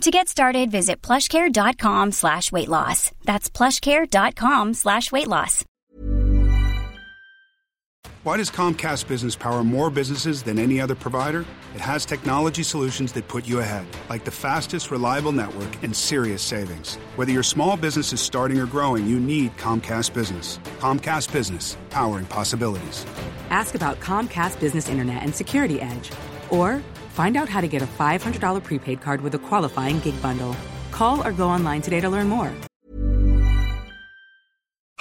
To get started, visit plushcare.com slash weight loss. That's plushcare.com slash weight loss. Why does Comcast Business power more businesses than any other provider? It has technology solutions that put you ahead, like the fastest, reliable network and serious savings. Whether your small business is starting or growing, you need Comcast Business. Comcast Business, powering possibilities. Ask about Comcast Business Internet and Security Edge, or find out how to get a $500 prepaid card with a qualifying gig bundle. Call or go online today to learn more.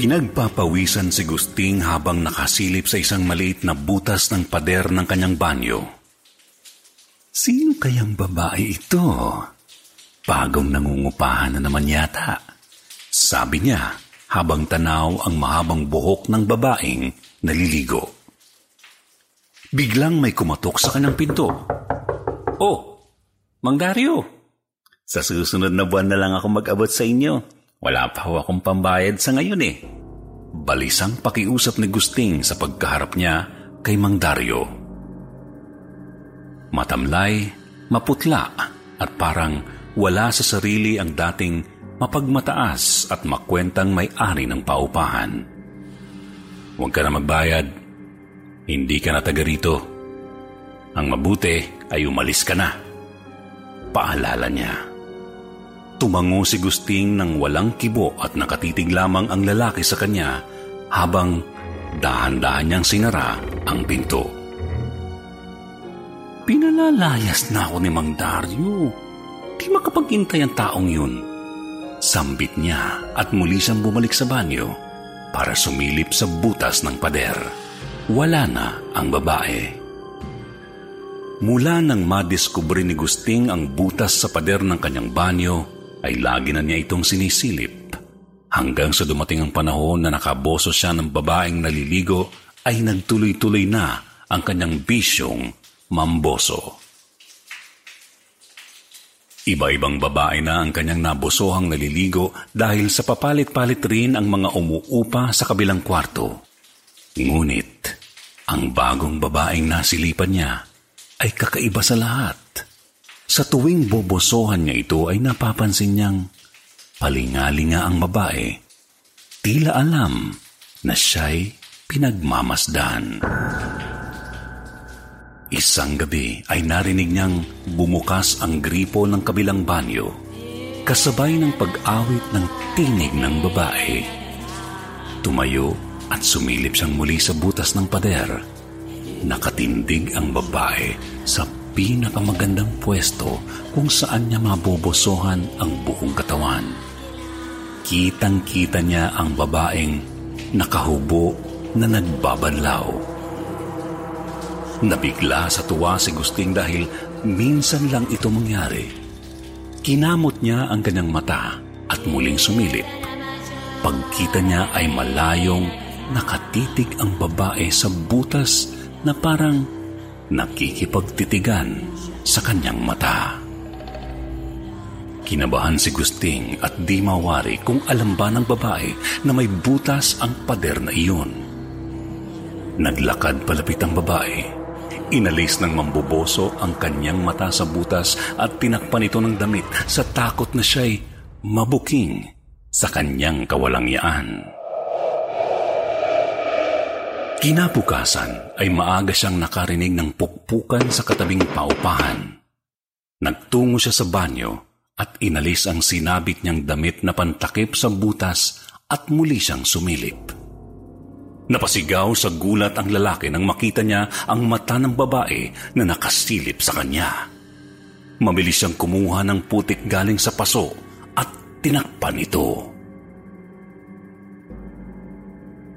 Pinagpapawisan si Gusting habang nakasilip sa isang maliit na butas ng pader ng kanyang banyo. Sino kayang babae ito? Bagong nangungupahan na naman yata. Sabi niya habang tanaw ang mahabang buhok ng babaeng naliligo. Biglang may kumatok sa kanyang pinto. Oh, Mang Dario! Sa susunod na buwan na lang ako mag-abot sa inyo. Wala pa ho akong pambayad sa ngayon eh. Balisang pakiusap ni Gusting sa pagkaharap niya kay Mang Dario. Matamlay, maputla at parang wala sa sarili ang dating mapagmataas at makwentang may-ari ng paupahan. Huwag ka na magbayad. Hindi ka na taga rito. Ang mabuti ay umalis ka na. Paalala niya. Tumango si Gusting ng walang kibo at nakatitig lamang ang lalaki sa kanya habang dahan-dahan niyang sinara ang pinto. Pinalalayas na ako ni Mang Dario. Di makapagintay ang taong yun. Sambit niya at muli siyang bumalik sa banyo para sumilip sa butas ng pader. Wala na ang babae. Mula nang madiskubre ni Gusting ang butas sa pader ng kanyang banyo, ay lagi na niya itong sinisilip. Hanggang sa dumating ang panahon na nakaboso siya ng babaeng naliligo ay nagtuloy-tuloy na ang kanyang bisyong mamboso. Iba-ibang babae na ang kanyang nabosohang naliligo dahil sa papalit-palit rin ang mga umuupa sa kabilang kwarto. Ngunit, ang bagong babaeng nasilipan niya ay kakaiba sa lahat. Sa tuwing bobosohan niya ito ay napapansin niyang palingalinga ang babae. Tila alam na siya'y pinagmamasdan. Isang gabi ay narinig niyang bumukas ang gripo ng kabilang banyo, kasabay ng pag-awit ng tinig ng babae. Tumayo at sumilip siyang muli sa butas ng pader. Nakatindig ang babae sa pinakamagandang pwesto kung saan niya mabobosohan ang buong katawan. Kitang-kita niya ang babaeng nakahubo na nagbabanlaw Nabigla sa tuwa si Gusting dahil minsan lang ito mangyari. Kinamot niya ang kanyang mata at muling sumilip. Pagkita niya ay malayong nakatitig ang babae sa butas na parang nakikipagtitigan sa kanyang mata. Kinabahan si Gusting at di mawari kung alam ba ng babae na may butas ang pader na iyon. Naglakad palapit ang babae Inalis ng mambuboso ang kanyang mata sa butas at tinakpan ito ng damit sa takot na siya'y mabuking sa kanyang kawalangyaan. Kinabukasan ay maaga siyang nakarinig ng pukpukan sa katabing paupahan. Nagtungo siya sa banyo at inalis ang sinabit niyang damit na pantakip sa butas at muli siyang sumilip. Napasigaw sa gulat ang lalaki nang makita niya ang mata ng babae na nakasilip sa kanya. Mabilis siyang kumuha ng putik galing sa paso at tinakpan ito.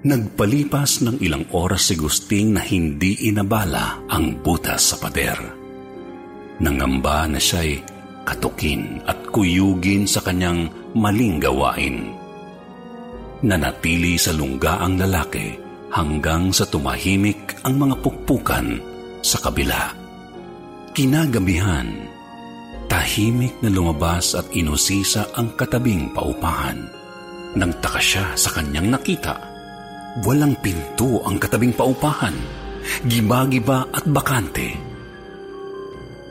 Nagpalipas ng ilang oras si Gusting na hindi inabala ang butas sa pader. Nangamba na siya'y katukin at kuyugin sa kanyang maling gawain. Nanatili sa lungga ang lalaki hanggang sa tumahimik ang mga pukpukan sa kabila. Kinagabihan, tahimik na lumabas at inusisa ang katabing paupahan. Nang taka siya sa kanyang nakita, walang pinto ang katabing paupahan, giba-giba at bakante.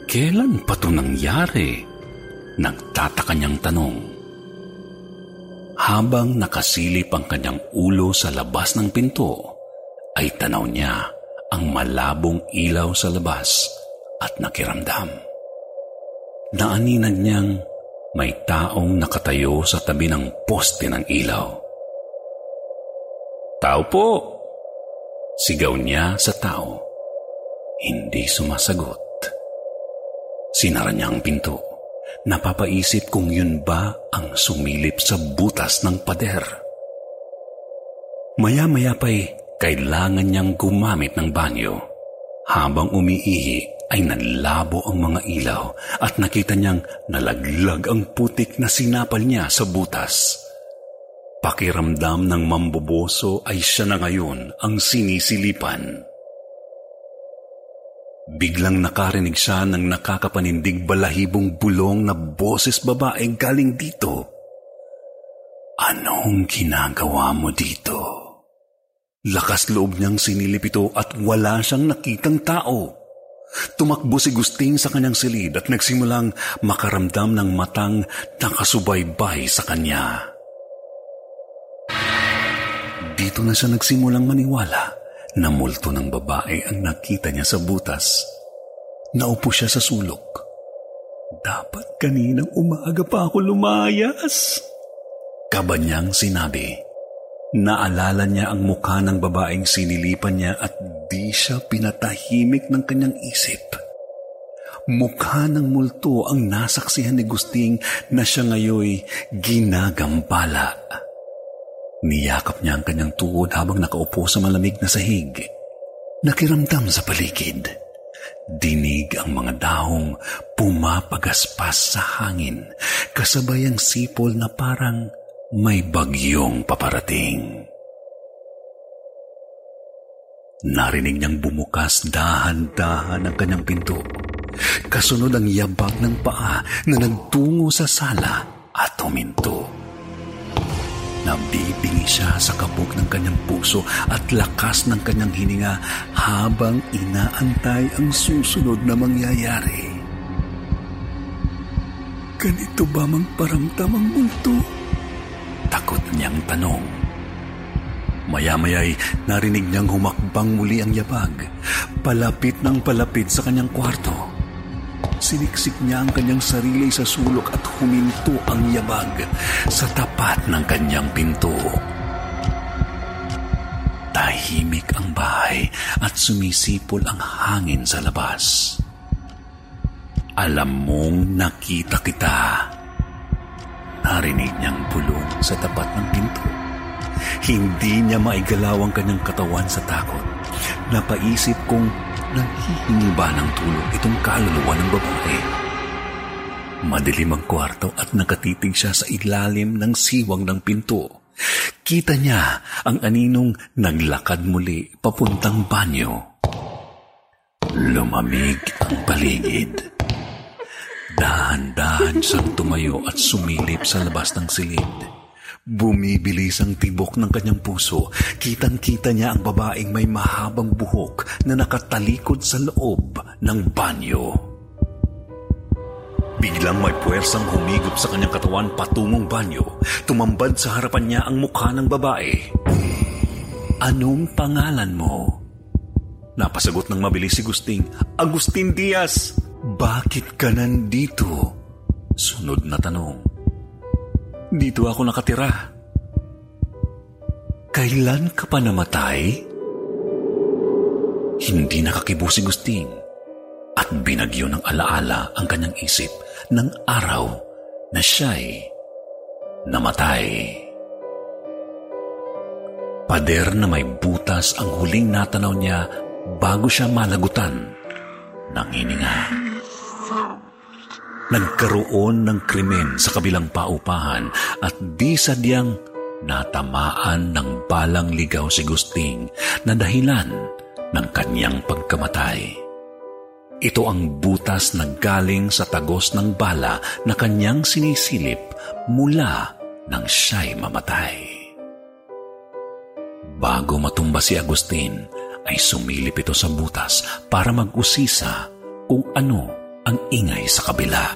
Kailan pa ito nangyari? Nagtataka niyang tanong. Habang nakasilip ang kanyang ulo sa labas ng pinto, ay tanaw niya ang malabong ilaw sa labas at nakiramdam. Naaninag niyang may taong nakatayo sa tabi ng poste ng ilaw. Tao po! Sigaw niya sa tao. Hindi sumasagot. Sinara niya ang pinto. Napapaisip kung yun ba ang sumilip sa butas ng pader. Maya-maya pa'y kailangan niyang gumamit ng banyo. Habang umiihi ay nanlabo ang mga ilaw at nakita niyang nalaglag ang putik na sinapal niya sa butas. Pakiramdam ng mamboboso ay siya na ngayon ang sinisilipan. Biglang nakarinig siya ng nakakapanindig balahibong bulong na boses babae galing dito. Anong ginagawa mo dito? Lakas loob niyang sinilip ito at wala siyang nakitang tao. Tumakbo si Gusting sa kanyang silid at nagsimulang makaramdam ng matang nakasubaybay sa kanya. Dito na siya nagsimulang maniwala na multo ng babae ang nakita niya sa butas. Naupo siya sa sulok. Dapat kaninang umaga pa ako lumayas. Kaba niyang sinabi. Naalala niya ang mukha ng babaeng sinilipan niya at di siya pinatahimik ng kanyang isip. Mukha ng multo ang nasaksihan ni Gusting na siya ngayoy ginagambala. Niyakap niya ang kanyang tuhod habang nakaupo sa malamig na sahig. Nakiramdam sa paligid. Dinig ang mga dahong pumapagaspas sa hangin, kasabay ang sipol na parang may bagyong paparating. Narinig niyang bumukas dahan-dahan ang kanyang pinto. Kasunod ang yabag ng paa na nagtungo sa sala at huminto. Nabibingi siya sa kabog ng kanyang puso at lakas ng kanyang hininga habang inaantay ang susunod na mangyayari. Ganito ba magparamdam ang multo? Takot niyang tanong. Maya-maya'y narinig niyang humakbang muli ang yabag. Palapit ng palapit sa kanyang kwarto. Siniksik niya ang kanyang sarili sa sulok at huminto ang yabag sa tapat ng kanyang pinto. Tahimik ang bahay at sumisipol ang hangin sa labas. Alam mong nakita kita. Narinig niyang bulong sa tapat ng pinto. Hindi niya maigalaw ang kanyang katawan sa takot. Napaisip kung nanghihingi ba ng tulong itong kaluluwa ng babae. Madilim ang kwarto at nakatitig siya sa ilalim ng siwang ng pinto. Kita niya ang aninong naglakad muli papuntang banyo. Lumamig ang paligid. Dahan-dahan siyang tumayo at sumilip sa labas ng silid. Bumibilis ang tibok ng kanyang puso. Kitang-kita niya ang babaeng may mahabang buhok na nakatalikod sa loob ng banyo. Biglang may puwersang humigop sa kanyang katawan patungong banyo. Tumambad sa harapan niya ang mukha ng babae. Anong pangalan mo? Napasagot ng mabilis si Gusting, Agustin Diaz! Bakit ka nandito? Sunod na tanong. Dito ako nakatira. Kailan ka pa namatay? Hindi nakakibo si Gusting at binagyo ng alaala ang kanyang isip ng araw na siya'y namatay. Pader na may butas ang huling natanaw niya bago siya malagutan ng hininga. Nagkaroon ng krimen sa kabilang paupahan at di sadyang natamaan ng balang ligaw si Gusting na dahilan ng kanyang pagkamatay. Ito ang butas na galing sa tagos ng bala na kanyang sinisilip mula nang siya'y mamatay. Bago matumba si Agustin, ay sumilip ito sa butas para mag-usisa kung ano ang ingay sa kabila.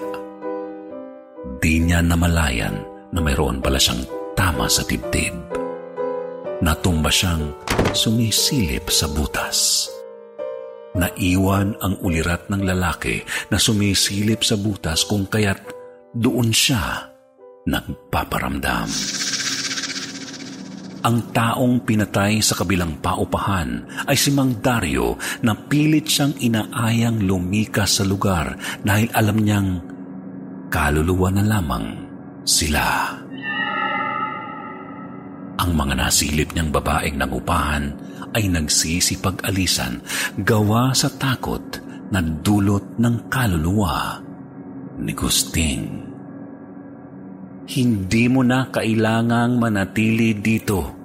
Di niya namalayan na mayroon pala siyang tama sa dibdib. Natumba siyang sumisilip sa butas. Naiwan ang ulirat ng lalaki na sumisilip sa butas kung kaya't doon siya nagpaparamdam. Ang taong pinatay sa kabilang paupahan ay si Mang Dario na pilit siyang inaayang lumikas sa lugar dahil alam niyang kaluluwa na lamang sila. Ang mga nasilip niyang babaeng nangupahan ay nagsisipag-alisan gawa sa takot na dulot ng kaluluwa ni Gusting. Hindi mo na kailangang manatili dito,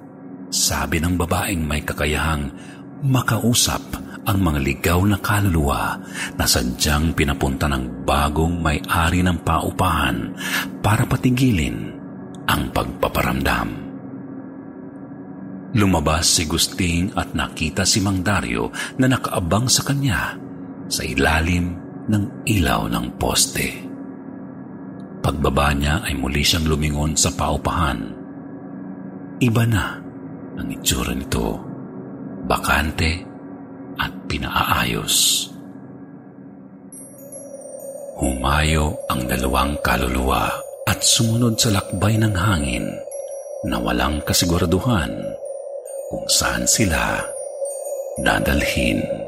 sabi ng babaeng may kakayahang makausap ang mga ligaw na kaluluwa na sadyang pinapunta ng bagong may-ari ng paupahan para patigilin ang pagpaparamdam. Lumabas si Gusting at nakita si Mang Dario na nakaabang sa kanya sa ilalim ng ilaw ng poste. Pagbaba niya ay muli siyang lumingon sa paupahan. Iba na ang itsura nito. Bakante at pinaayos. Humayo ang dalawang kaluluwa at sumunod sa lakbay ng hangin na walang kasiguraduhan kung saan sila dadalhin.